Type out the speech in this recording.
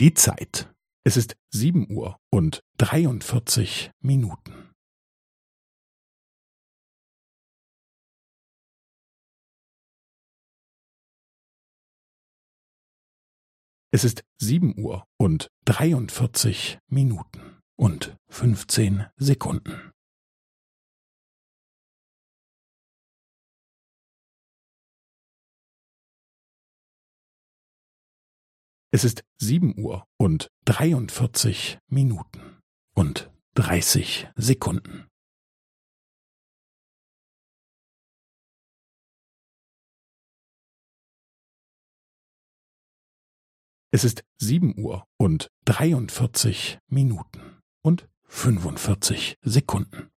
Die Zeit. Es ist sieben Uhr und dreiundvierzig Minuten. Es ist sieben Uhr und dreiundvierzig Minuten und fünfzehn Sekunden. Es ist sieben Uhr und dreiundvierzig Minuten und dreißig Sekunden. Es ist sieben Uhr und dreiundvierzig Minuten und fünfundvierzig Sekunden.